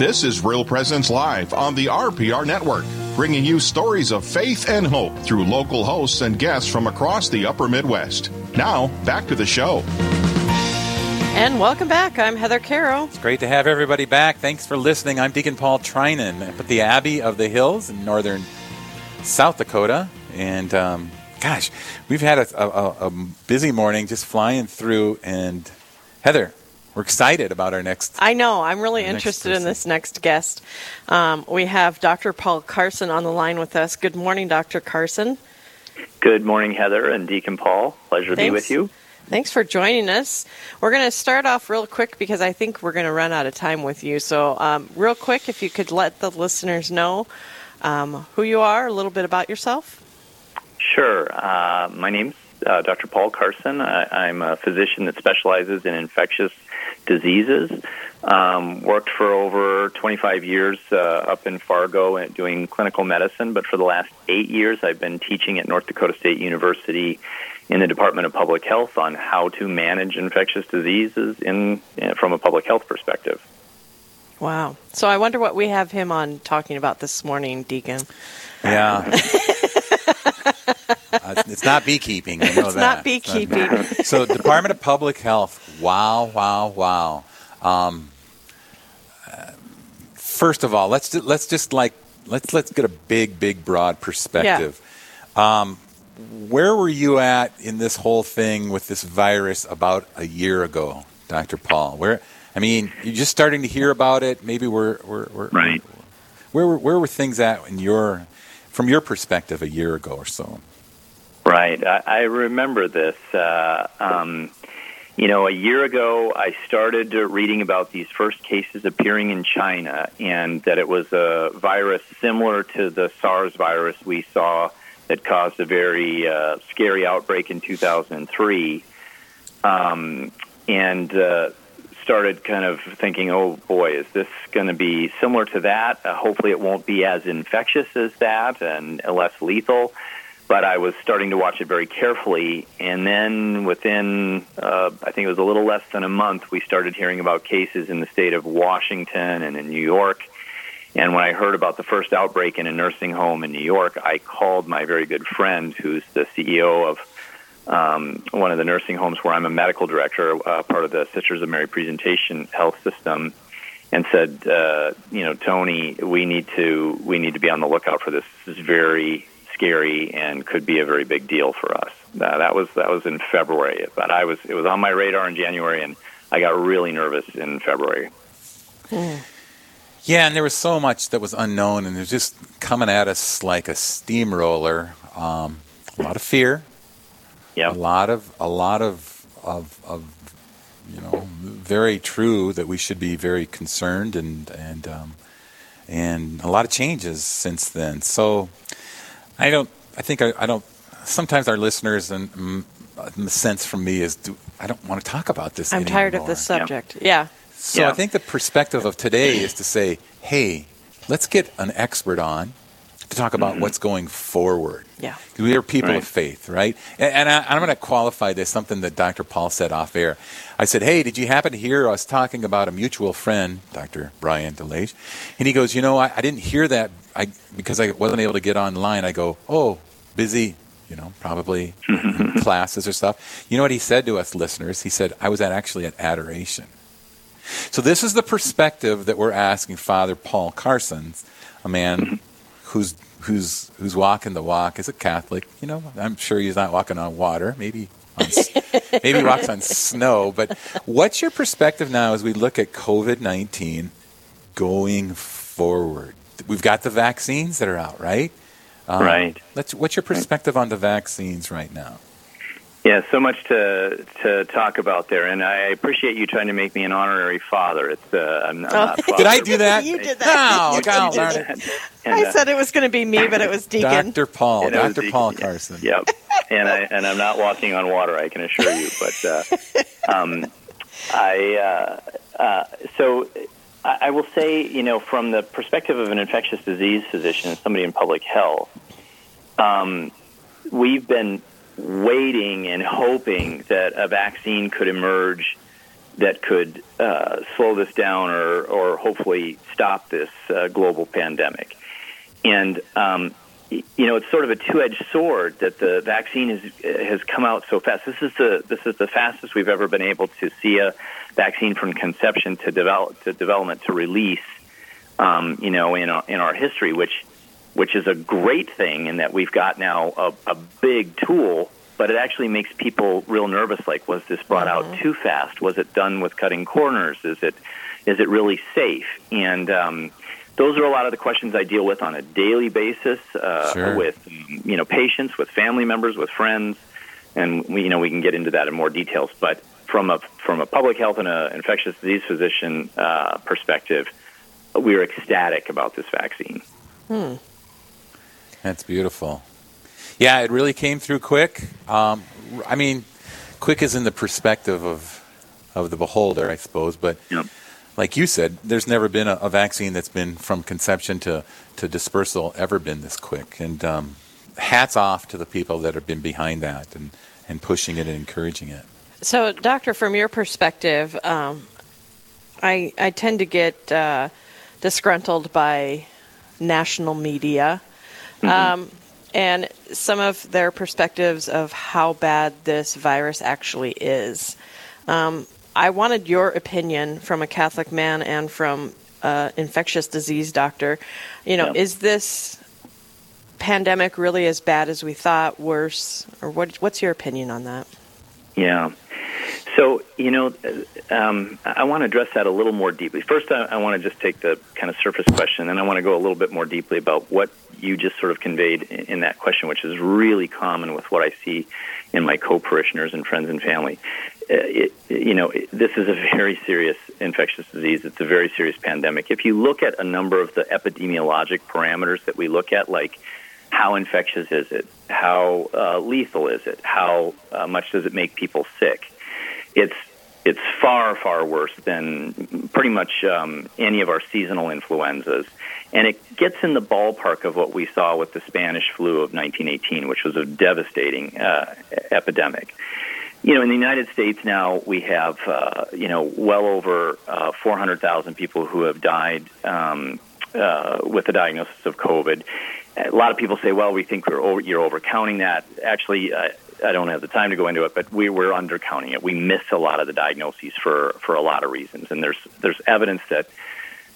This is Real Presence Live on the RPR Network, bringing you stories of faith and hope through local hosts and guests from across the upper Midwest. Now, back to the show. And welcome back. I'm Heather Carroll. It's great to have everybody back. Thanks for listening. I'm Deacon Paul Trinan at the Abbey of the Hills in northern South Dakota. And um, gosh, we've had a, a, a busy morning just flying through. And Heather, we're excited about our next. I know. I'm really interested in this next guest. Um, we have Dr. Paul Carson on the line with us. Good morning, Dr. Carson. Good morning, Heather and Deacon Paul. Pleasure to be with you. Thanks for joining us. We're going to start off real quick because I think we're going to run out of time with you. So, um, real quick, if you could let the listeners know um, who you are, a little bit about yourself. Sure. Uh, my name's uh, Dr. Paul Carson. I, I'm a physician that specializes in infectious diseases. Um, worked for over 25 years uh, up in Fargo and doing clinical medicine, but for the last eight years, I've been teaching at North Dakota State University in the Department of Public Health on how to manage infectious diseases in, in from a public health perspective. Wow. So I wonder what we have him on talking about this morning, Deacon. Yeah. uh, it's not beekeeping. I know It's that. not beekeeping. so, Department of Public Health. Wow, wow, wow. Um, uh, first of all, let's ju- let's just like let's let's get a big, big, broad perspective. Um, where were you at in this whole thing with this virus about a year ago, Dr. Paul? Where I mean, you're just starting to hear about it. Maybe we're, we're, we're Right. Where were where were things at in your from your perspective a year ago or so? Right. I, I remember this. Uh, um, you know, a year ago, I started reading about these first cases appearing in China and that it was a virus similar to the SARS virus we saw that caused a very uh, scary outbreak in 2003. Um, and uh, started kind of thinking, oh boy, is this going to be similar to that? Uh, hopefully, it won't be as infectious as that and less lethal. But I was starting to watch it very carefully, and then within, uh, I think it was a little less than a month, we started hearing about cases in the state of Washington and in New York. And when I heard about the first outbreak in a nursing home in New York, I called my very good friend, who's the CEO of um, one of the nursing homes where I'm a medical director, uh, part of the Sisters of Mary Presentation Health System, and said, uh, you know, Tony, we need to we need to be on the lookout for this. This is very scary and could be a very big deal for us. Uh, that was that was in February, but I was it was on my radar in January, and I got really nervous in February. Yeah, and there was so much that was unknown, and it was just coming at us like a steamroller. Um, a lot of fear, Yeah, a lot of a lot of of, of you know very true that we should be very concerned and and um, and a lot of changes since then. So I don't. I think I, I don't. Sometimes our listeners and mm, the sense from me is do, I don't want to talk about this. I'm tired of anymore. this subject. Yeah. So Yeah. I think the perspective of today is to say, hey, let's get an expert on to talk about mm-hmm. what's going forward. Yeah. We are people Right. of faith, right? And, and I, I'm going to qualify this, something that Dr. Paul said off air. I said, hey, did you happen to hear us talking about a mutual friend, Dr. Brian DeLage? And he goes, you know, I, I didn't hear that I, because I wasn't able to get online. I go, oh, busy, you know, probably classes or stuff. You know what he said to us listeners? He said, I was at actually at adoration. So this is the perspective that we're asking Father Paul Carson, a man mm-hmm. Who's who's who's walking the walk is a Catholic. You know, I'm sure he's not walking on water. Maybe on, maybe he walks on snow. But what's your perspective now as we look at COVID nineteen going forward? We've got the vaccines that are out, right? Um, Right. Let's. What's your perspective on the vaccines right now? Yeah, so much to to talk about there, and I appreciate you trying to make me an honorary father. It's uh, I'm not, Oh. not Did I do that? You did that. No, You Kyle, did darn that. it. And, I uh, said it was going to be me, but it was Deacon. Dr. Paul, and Dr. the- Paul Carson. Yep, and I and I'm not walking on water. I can assure you. But uh, um, I uh, uh, so I, I will say, you know, from the perspective of an infectious disease physician and somebody in public health, um, we've been waiting and hoping that a vaccine could emerge that could uh, slow this down or, or hopefully stop this uh, global pandemic. And um, you know, it's sort of a two-edged sword that the vaccine has has come out so fast. This is the this is the fastest we've ever been able to see a vaccine from conception to develop to development to release. Um, you know, in in our history, which which is a great thing in that we've got now a, a big tool but it actually makes people real nervous. Like, was this brought mm-hmm. out too fast? Was it done with cutting corners? Is it is it really safe? And um, those are a lot of the questions I deal with on a daily basis uh, sure. with you know patients, with family members, with friends, and we, you know we can get into that in more details. But from a from a public health and an infectious disease physician uh, perspective, we are ecstatic about this vaccine. Hmm. That's beautiful. Yeah, it really came through quick. Um, I mean, quick is in the perspective of of the beholder, I suppose. But yep. like you said, there's never been a, a, vaccine that's been from conception to to dispersal ever been this quick. And um, hats off to the people that have been behind that and and pushing it and encouraging it. So, doctor, from your perspective, um, I I tend to get uh, disgruntled by national media. Mm-hmm. Um, and some of their perspectives of how bad this virus actually is. Um, I wanted your opinion from a Catholic man and from an infectious disease doctor. You know, yeah. is this pandemic really as bad as we thought? Worse, or what? What's your opinion on that? Yeah. So, you know, um, I want to address that a little more deeply. First, I, I want to just take the kind of surface question, and I want to go a little bit more deeply about what you just sort of conveyed in, that question, which is really common with what I see in my co-parishioners and friends and family. Uh, it, you know, this is a very serious infectious disease. It's a very serious pandemic. If you look at a number of the epidemiologic parameters that we look at, like how infectious is it, how uh, lethal is it, how uh, much does it make people sick, it's it's far far worse than pretty much um, any of our seasonal influenzas, and it gets in the ballpark of what we saw with the Spanish flu of 1918, which was a devastating uh, epidemic. You know, in the United States now we have uh, you know well over uh, 400,000 people who have died um, uh, with the diagnosis of COVID. A lot of people say, "Well, we think we're over, you're overcounting that." Actually, uh, I don't have the time to go into it, but we were undercounting it. We miss a lot of the diagnoses for for a lot of reasons, and there's there's evidence that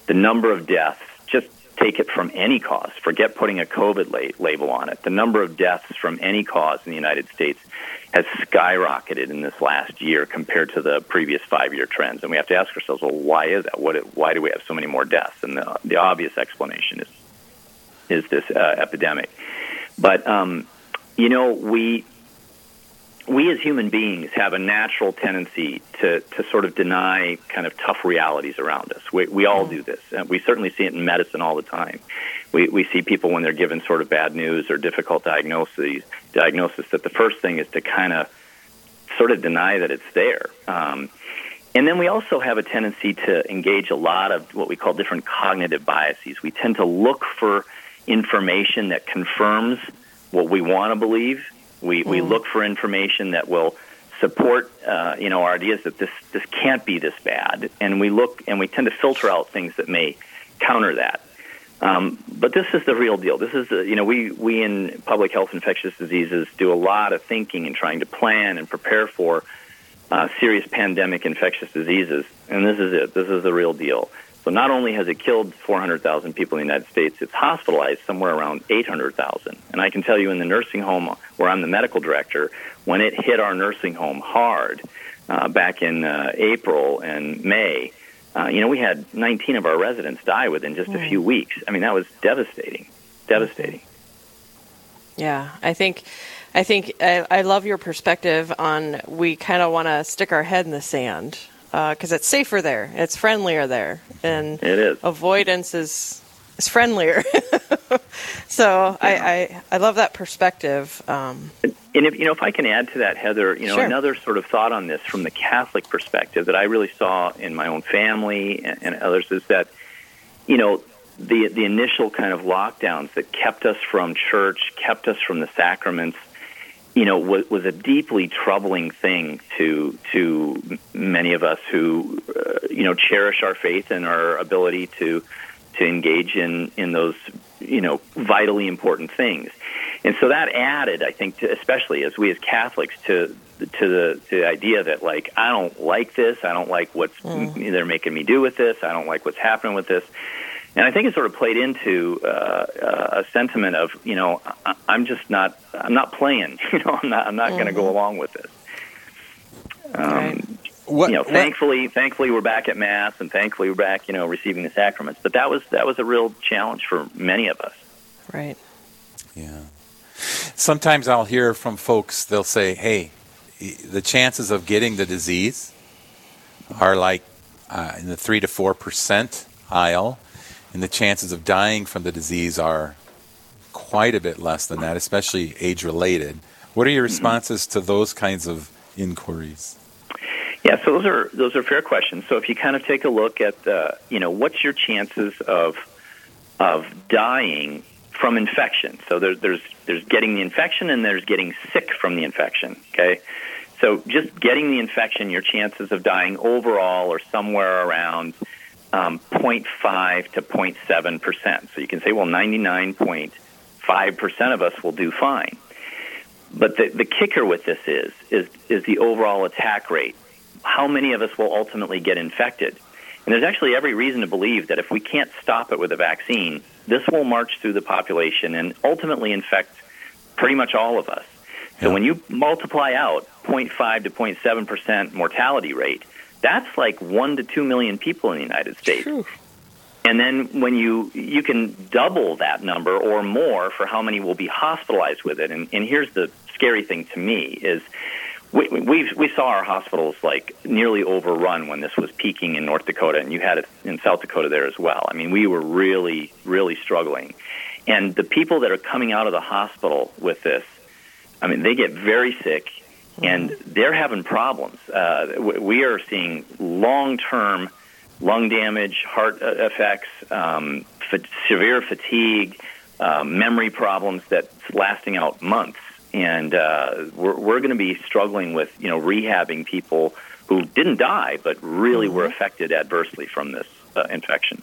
the number of deaths, just take it from any cause, forget putting a COVID la- label on it. The number of deaths from any cause in the United States has skyrocketed in this last year compared to the previous five-year trends, and we have to ask ourselves, well, why is that? What why do we have so many more deaths? And the the obvious explanation is is this uh, epidemic, but um, you know we we as human beings have a natural tendency to, to sort of deny kind of tough realities around us. We, we all do this. And we certainly see it in medicine all the time. We, we see people when they're given sort of bad news or difficult diagnoses, diagnosis that the first thing is to kind of sort of deny that it's there. Um, and then we also have a tendency to engage a lot of what we call different cognitive biases. We tend to look for information that confirms what we want to believe we mm. we look for information that will support uh, you know our ideas that this this can't be this bad, and we look and we tend to filter out things that may counter that. Um, but this is the real deal. This is the, you know we we in public health infectious diseases do a lot of thinking and trying to plan and prepare for uh, serious pandemic infectious diseases, and this is it. This is the real deal. So not only has it killed 400,000 people in the United States, it's hospitalized somewhere around 800,000. And I can tell you in the nursing home where I'm the medical director, when it hit our nursing home hard uh, back in uh, April and May, uh, you know, we had 19 of our residents die within just mm. a few weeks. I mean, that was devastating. Devastating. Yeah, I think I think I, I love your perspective on we kind of want to stick our head in the sand because uh, it's safer there, it's friendlier there, and it is. avoidance is is friendlier. so yeah. I, I, I love that perspective. Um, and if you know, if I can add to that, Heather, you know, sure. another sort of thought on this from the Catholic perspective that I really saw in my own family and, and others is that, you know, the the initial kind of lockdowns that kept us from church, kept us from the sacraments you know, was, was a deeply troubling thing to to many of us who, uh, you know, cherish our faith and our ability to to engage in in those, you know, vitally important things. And so that added, I think, to, especially as we as Catholics, to to the to the idea that like I don't like this, I don't like what's mm. they're making me do with this, I don't like what's happening with this. And I think it sort of played into uh, uh, a sentiment of, you know, I, I'm just not, I'm not playing. You know, I'm not, I'm not mm-hmm. going to go along with this. Um, right. What, you know, thankfully, thankfully we're back at mass, and thankfully we're back, you know, receiving the sacraments. But that was that was a real challenge for many of us. Right. Yeah. Sometimes I'll hear from folks. They'll say, "Hey, the chances of getting the disease are like uh, in the three to four percent aisle, and the chances of dying from the disease are quite a bit less than that, especially age related. What are your responses to those kinds of inquiries? Yeah, so those are those are fair questions. So if you kind of take a look at uh, you know what's your chances of of dying from infection? So there's there's there's getting the infection and there's getting sick from the infection. Okay, so just getting the infection, your chances of dying overall are somewhere around um, 0.5 to 0.7 percent. So you can say, well, 99.5 percent of us will do fine. But the, the kicker with this is, is is the overall attack rate. How many of us will ultimately get infected? And there's actually every reason to believe that if we can't stop it with a vaccine, this will march through the population and ultimately infect pretty much all of us. So when you multiply out 0.5 to 0.7 percent mortality rate, that's like one to two million people in the United States. And then when you you can double that number or more for how many will be hospitalized with it. And, and here's the scary thing to me is we we we saw our hospitals like nearly overrun when this was peaking in North Dakota, and you had it in South Dakota there as well. I mean, we were really really struggling, and the people that are coming out of the hospital with this, I mean, they get very sick and they're having problems. Uh, we are seeing long term lung damage, heart uh, effects, um, severe fatigue, uh, memory problems that's lasting out months. And uh, we're, we're going to be struggling with, you know, rehabbing people who didn't die but really mm-hmm. were affected adversely from this uh, infection.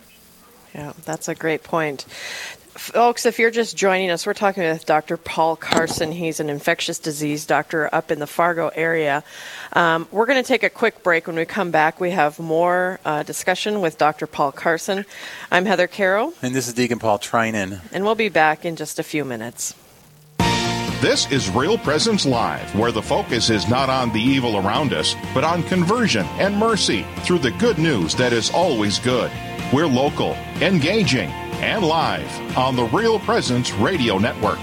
Yeah, that's a great point. Folks, if you're just joining us, we're talking with Dr. Paul Carson. He's an infectious disease doctor up in the Fargo area. Um, we're going to take a quick break. When we come back, we have more uh, discussion with Dr. Paul Carson. I'm Heather Carroll. And this is Deacon Paul Trinan. And we'll be back in just a few minutes. This is Real Presence Live, where the focus is not on the evil around us, but on conversion and mercy through the good news that is always good. We're local, engaging, and live on the Real Presence Radio Network.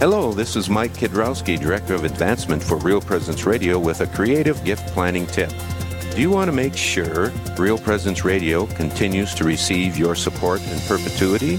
Hello, this is Mike Kidrowski, Director of Advancement for Real Presence Radio, with a creative gift planning tip. Do you want to make sure Real Presence Radio continues to receive your support in perpetuity?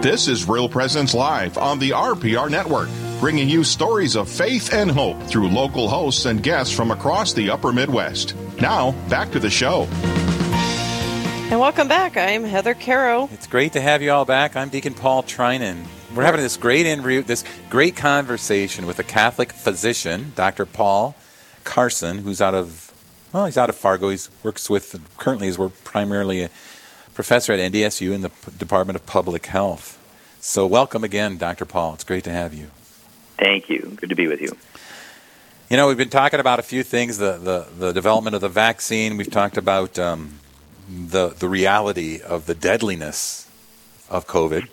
This is Real Presence Live on the RPR Network, bringing you stories of faith and hope through local hosts and guests from across the upper Midwest. Now, back to the show. And welcome back. I'm Heather Carroll. It's great to have you all back. I'm Deacon Paul Trinan. We're having this great interview, this great conversation with a Catholic physician, Dr. Paul Carson, who's out of well, he's out of Fargo. He works with currently is we're primarily a professor at NDSU in the Department of Public Health. So, welcome again, Dr. Paul. It's great to have you. Thank you. Good to be with you. You know, we've been talking about a few things the, the, the development of the vaccine. We've talked about um, the, the reality of the deadliness of COVID.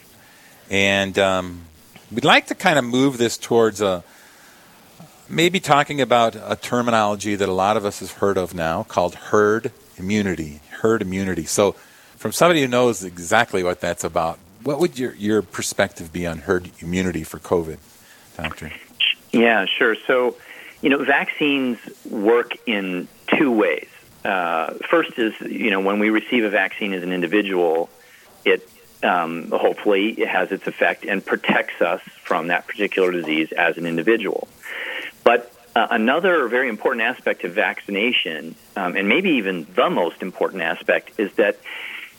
And um, we'd like to kind of move this towards a, maybe talking about a terminology that a lot of us have heard of now called herd immunity. Herd immunity. So, from somebody who knows exactly what that's about, what would your, your perspective be on herd immunity for COVID, Doctor? Yeah, sure. So, you know, vaccines work in two ways. Uh, first is, you know, when we receive a vaccine as an individual, it um, hopefully it has its effect and protects us from that particular disease as an individual. But uh, another very important aspect of vaccination, um, and maybe even the most important aspect, is that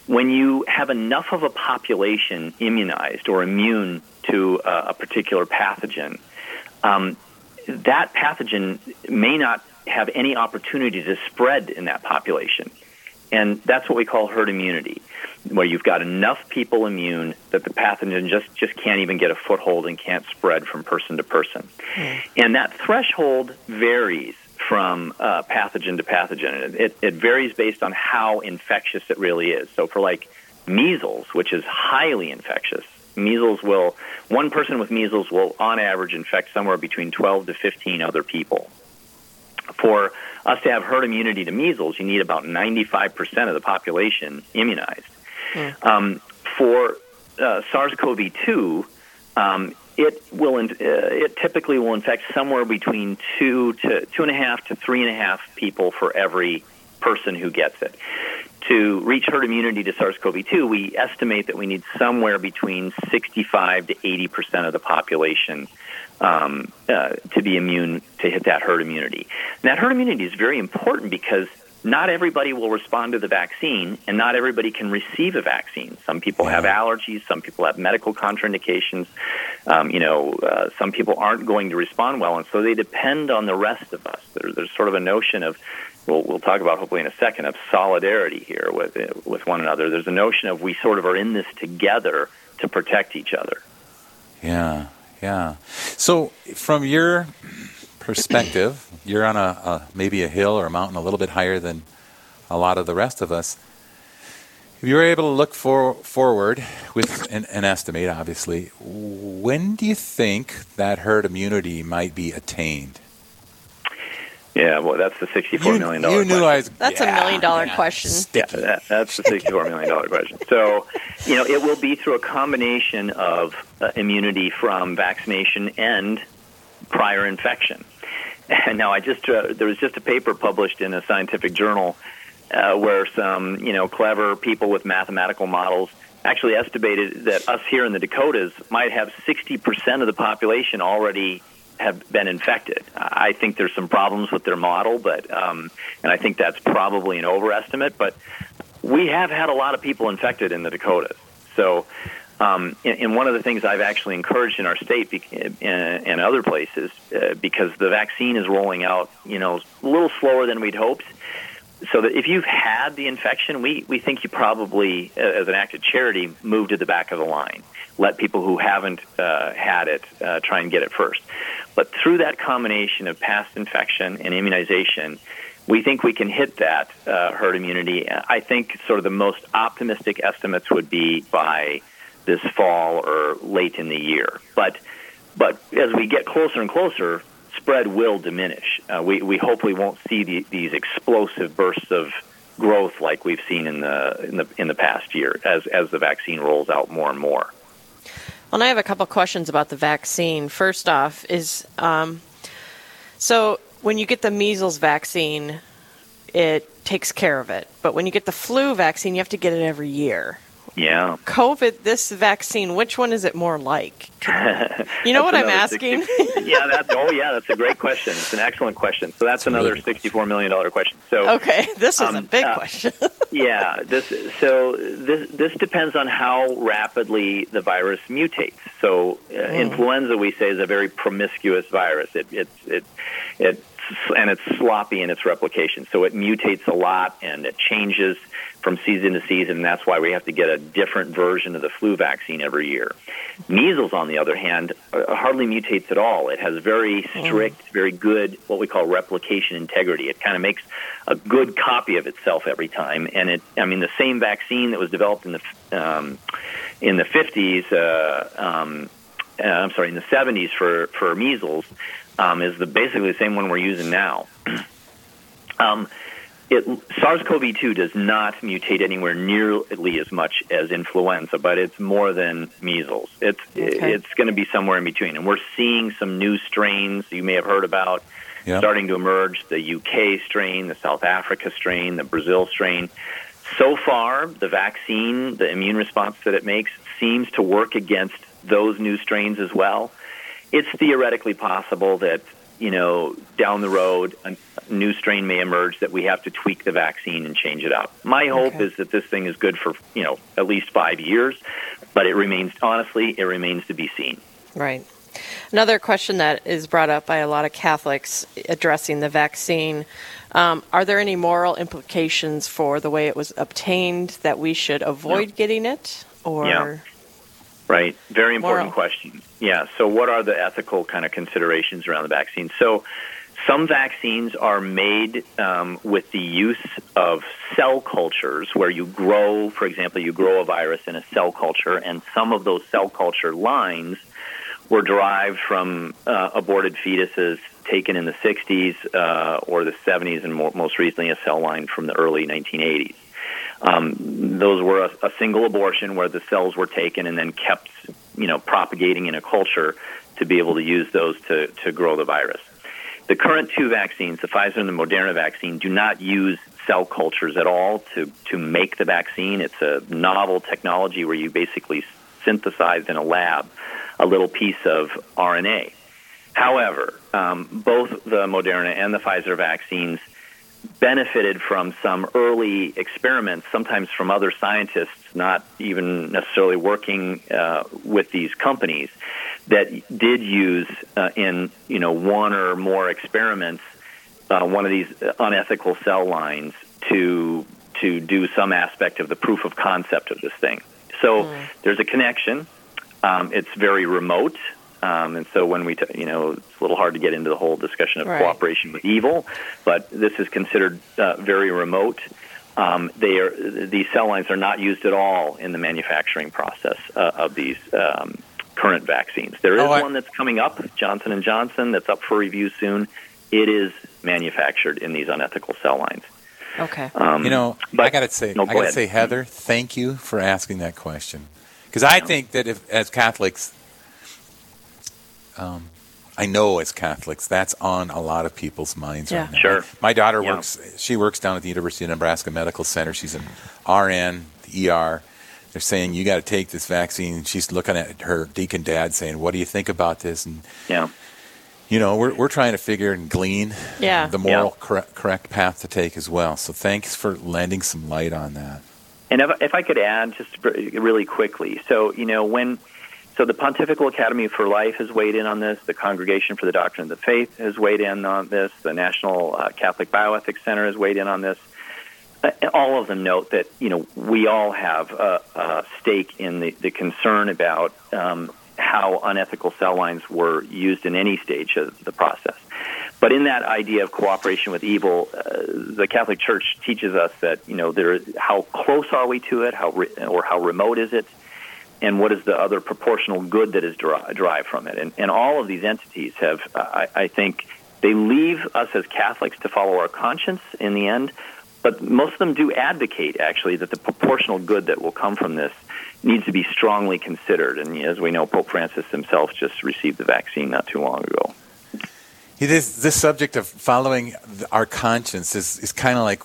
when you have enough of a population immunized or immune to uh, a particular pathogen, um, that pathogen may not have any opportunity to spread in that population. And that's what we call herd immunity, where you've got enough people immune that the pathogen just, just can't even get a foothold and can't spread from person to person. Mm. And that threshold varies from uh, pathogen to pathogen. It, it varies based on how infectious it really is. So for like measles, which is highly infectious, measles will one person with measles will on average infect somewhere between 12 to 15 other people. For us to have herd immunity to measles, you need about 95% of the population immunized. Mm. Um, for uh, SARS-CoV-2, um, it will uh, it typically will infect somewhere between two to two and a half to three and a half people for every person who gets it. To reach herd immunity to SARS-CoV-2, we estimate that we need somewhere between 65 to 80 percent of the population um, uh, to be immune to hit that herd immunity. And that herd immunity is very important because not everybody will respond to the vaccine, and not everybody can receive a vaccine. Some people have allergies, some people have medical contraindications. Um, you know, uh, some people aren't going to respond well, and so they depend on the rest of us. There, there's sort of a notion of We'll, we'll, talk about hopefully in a second of solidarity here with with one another. There's a notion of we sort of are in this together to protect each other. Yeah, yeah. So, from your perspective, you're on a, a, maybe a hill or a mountain a little bit higher than a lot of the rest of us. If you were able to look for, forward with an, an estimate, obviously, when do you think that herd immunity might be attained? Yeah, well, that's the sixty-four you, million dollar. You knew I was. That's yeah, a million dollar yeah, question. Yeah, that, that's the sixty-four million dollar question. So, you know, it will be through a combination of uh, immunity from vaccination and prior infection. And now, I just uh, there was just a paper published in a scientific journal uh, where some you know clever people with mathematical models actually estimated that us here in the Dakotas might have sixty percent of the population already have been infected. I think there's some problems with their model, but um, and I think that's probably an overestimate. But we have had a lot of people infected in the Dakotas, so. Um, and, and one of the things I've actually encouraged in our state and, and other places, uh, because the vaccine is rolling out, you know, a little slower than we'd hoped, so that if you've had the infection, we, we think you probably, as an act of charity, move to the back of the line. Let people who haven't uh, had it uh, try and get it first. But through that combination of past infection and immunization, we think we can hit that uh, herd immunity. I think sort of the most optimistic estimates would be by this fall or late in the year. But but as we get closer and closer, spread will diminish. Uh, we we hopefully won't see the, these explosive bursts of growth like we've seen in the in the in the past year as as the vaccine rolls out more and more. Well, now I have a couple questions about the vaccine. First off, is um, so when you get the measles vaccine, it takes care of it, but when you get the flu vaccine, you have to get it every year. Yeah. COVID, this vaccine, which one is it more like? You know what I'm asking? 60, yeah, that's oh yeah, that's a great question. It's an excellent question. So that's, that's another sixty-four million dollar question. So okay, this is um, a big uh, question. yeah, this so this this depends on how rapidly the virus mutates. So uh, mm. influenza, we say, is a very promiscuous virus. It it it it and it's sloppy in its replication. So it mutates a lot and it changes from season to season, and that's why we have to get a different version of the flu vaccine every year. Measles, on the other hand, uh, hardly mutates at all. It has very mm. strict, very good, what we call replication integrity. It kind of makes a good copy of itself every time, and it, I mean, the same vaccine that was developed in the um, in the 50s. Uh, um, uh, I'm sorry, in the 70s for for measles, um, is the basically the same one we're using now. um, SARS-CoV-2 does not mutate anywhere nearly as much as influenza, but it's more than measles. It's okay. it's going to be somewhere in between, and we're seeing some new strains you may have heard about yep. starting to emerge. The UK strain, the South Africa strain, the Brazil strain. So far, the vaccine, the immune response that it makes, seems to work against those new strains as well. It's theoretically possible that you know, down the road, a new strain may emerge that we have to tweak the vaccine and change it up. My hope okay. is that this thing is good for, you know, at least five years, but it remains, honestly, it remains to be seen. Right. Another question that is brought up by a lot of Catholics addressing the vaccine um, are there any moral implications for the way it was obtained that we should avoid getting it? Or yeah. Right. Very important Moral. question. Yeah. So, what are the ethical kind of considerations around the vaccine? So, some vaccines are made um, with the use of cell cultures where you grow, for example, you grow a virus in a cell culture, and some of those cell culture lines were derived from uh, aborted fetuses taken in the 60s uh, or the 70s, and more, most recently a cell line from the early 1980s. Um, those were a, a single abortion where the cells were taken and then kept, you know, propagating in a culture to be able to use those to, to grow the virus. The current two vaccines, the Pfizer and the Moderna vaccine, do not use cell cultures at all to, to make the vaccine. It's a novel technology where you basically synthesize in a lab a little piece of RNA. However, um, both the Moderna and the Pfizer vaccines benefited from some early experiments, sometimes from other scientists, not even necessarily working uh, with these companies, that did use uh, in you know one or more experiments uh, one of these unethical cell lines to to do some aspect of the proof of concept of this thing. So mm. there's a connection. Um, it's very remote. Um, and so when we, t- you know, it's a little hard to get into the whole discussion of right. cooperation with evil, but this is considered uh, very remote. Um, they are these cell lines are not used at all in the manufacturing process uh, of these um, current vaccines. There is oh, I... one that's coming up, Johnson and Johnson, that's up for review soon. It is manufactured in these unethical cell lines. Okay. Um, you know, but, I got to say, no, I got to say, Heather, thank you for asking that question because I think that if, as Catholics, um, I know as Catholics, that's on a lot of people's minds yeah. right now. Sure. My daughter yeah. works; she works down at the University of Nebraska Medical Center. She's an RN, the ER. They're saying you got to take this vaccine. She's looking at her deacon dad, saying, "What do you think about this?" And yeah, you know, we're we're trying to figure and glean yeah. the moral yeah. correct, correct path to take as well. So thanks for lending some light on that. And if, if I could add just really quickly, so you know when so the Pontifical Academy for Life has weighed in on this. The Congregation for the Doctrine of the Faith has weighed in on this. The National uh, Catholic Bioethics Center has weighed in on this. Uh, all of them note that you know we all have a, a stake in the, the concern about um, how unethical cell lines were used in any stage of the process. But in that idea of cooperation with evil, uh, the Catholic Church teaches us that you know there how close are we to it, how re- or how remote is it, and what is the other proportional good that is derived from it. And, and all of these entities have, I, I think, they leave us as Catholics to follow our conscience in the end, but most of them do advocate actually that the proportional good that will come from this needs to be strongly considered. And as we know, Pope Francis himself just received the vaccine not too long ago. This, this subject of following our conscience is, is kind of like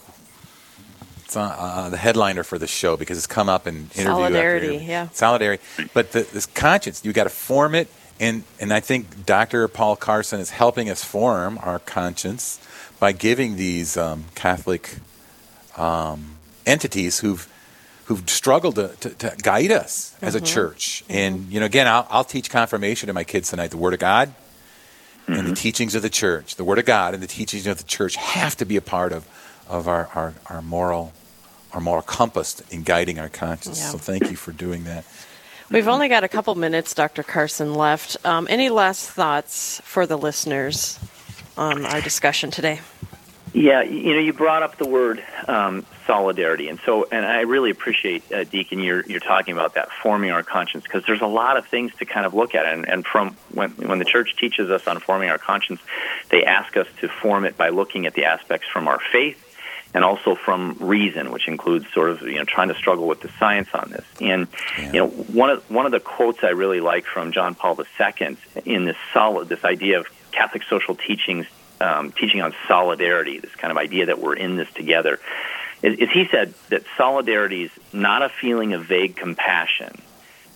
it's uh, uh, the headliner for the show because it's come up in interview solidarity, after, yeah, solidarity. But the, this conscience, you got to form it, and and I think Dr. Paul Carson is helping us form our conscience by giving these um, Catholic um, entities who've who've struggled to, to, to guide us as mm-hmm. a church. Mm-hmm. And you know, again, I'll, I'll teach confirmation to my kids tonight. The Word of God mm-hmm. and the mm-hmm. teachings of the church, the Word of God and the teachings of the church have to be a part of of our, our, our moral our more compassed in guiding our conscience. Yeah. So thank you for doing that. We've only got a couple minutes, Dr. Carson, left. Um, any last thoughts for the listeners on our discussion today? Yeah, you know, you brought up the word um, solidarity, and so, and I really appreciate uh, Deacon you're you're talking about that forming our conscience because there's a lot of things to kind of look at, and, and from when when the church teaches us on forming our conscience, they ask us to form it by looking at the aspects from our faith and also from reason, which includes sort of you know trying to struggle with the science on this. And yeah. you know one of one of the quotes I really like from John Paul II in this solid this idea of Catholic social teachings um, teaching on solidarity, this kind of idea that we're in this together, is, is he said that solidarity is not a feeling of vague compassion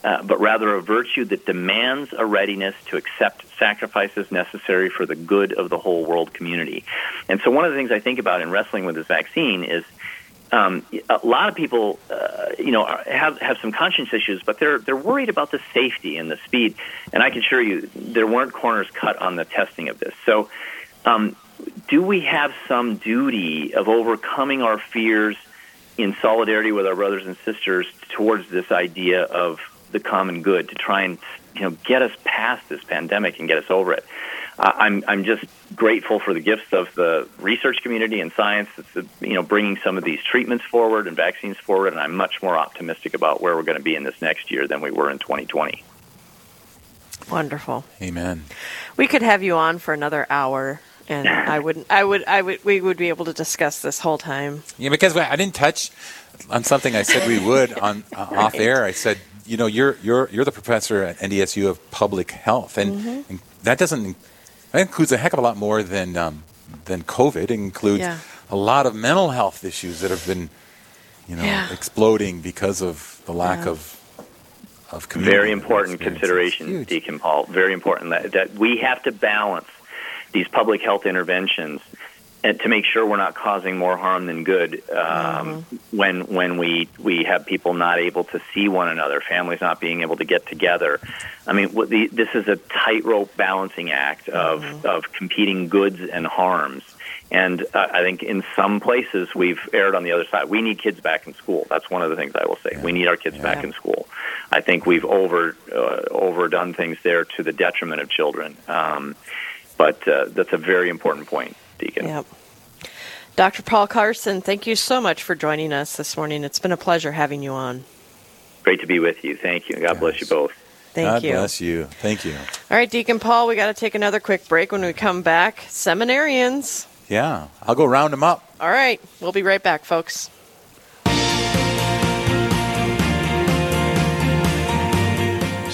uh, but rather a virtue that demands a readiness to accept sacrifices necessary for the good of the whole world community. And so, one of the things I think about in wrestling with this vaccine is um, a lot of people, uh, you know, have have some conscience issues, but they're they're worried about the safety and the speed. And I can assure you, there weren't corners cut on the testing of this. So, um, do we have some duty of overcoming our fears in solidarity with our brothers and sisters towards this idea of the common good to try and you know get us past this pandemic and get us over it. Uh, I'm I'm just grateful for the gifts of the research community and science that's you know bringing some of these treatments forward and vaccines forward, and I'm much more optimistic about where we're going to be in this next year than we were in 2020. Wonderful. Amen. We could have you on for another hour and I wouldn't. I would, I would, we would be able to discuss this whole time. Yeah, because I didn't touch on something I said we would on uh, off air. I said you know, you're you're you're the professor at NDSU of public health, and, mm-hmm. and that doesn't that includes a heck of a lot more than um, than COVID. It includes yeah. a lot of mental health issues that have been, you know, yeah. exploding because of the lack yeah. of of very important consideration, Deacon Paul. Very important that that we have to balance these public health interventions and to make sure we're not causing more harm than good um, mm-hmm. when when we we have people not able to see one another, families not being able to get together. I mean, the, this is a tightrope balancing act of mm-hmm. of competing goods and harms. And uh, I think in some places we've erred on the other side. We need kids back in school. That's one of the things I will say. Yeah. We need our kids yeah. back in school. I think we've over uh, overdone things there to the detriment of children. Um, but uh, that's a very important point. Deacon. Yep. Dr. Paul Carson, thank you so much for joining us this morning. It's been a pleasure having you on. Great to be with you. Thank you. God yes. bless you both. Thank God you. God bless you. Thank you. All right, Deacon Paul, we got to take another quick break when we come back. Seminarians. Yeah, I'll go round them up. All right, we'll be right back, folks.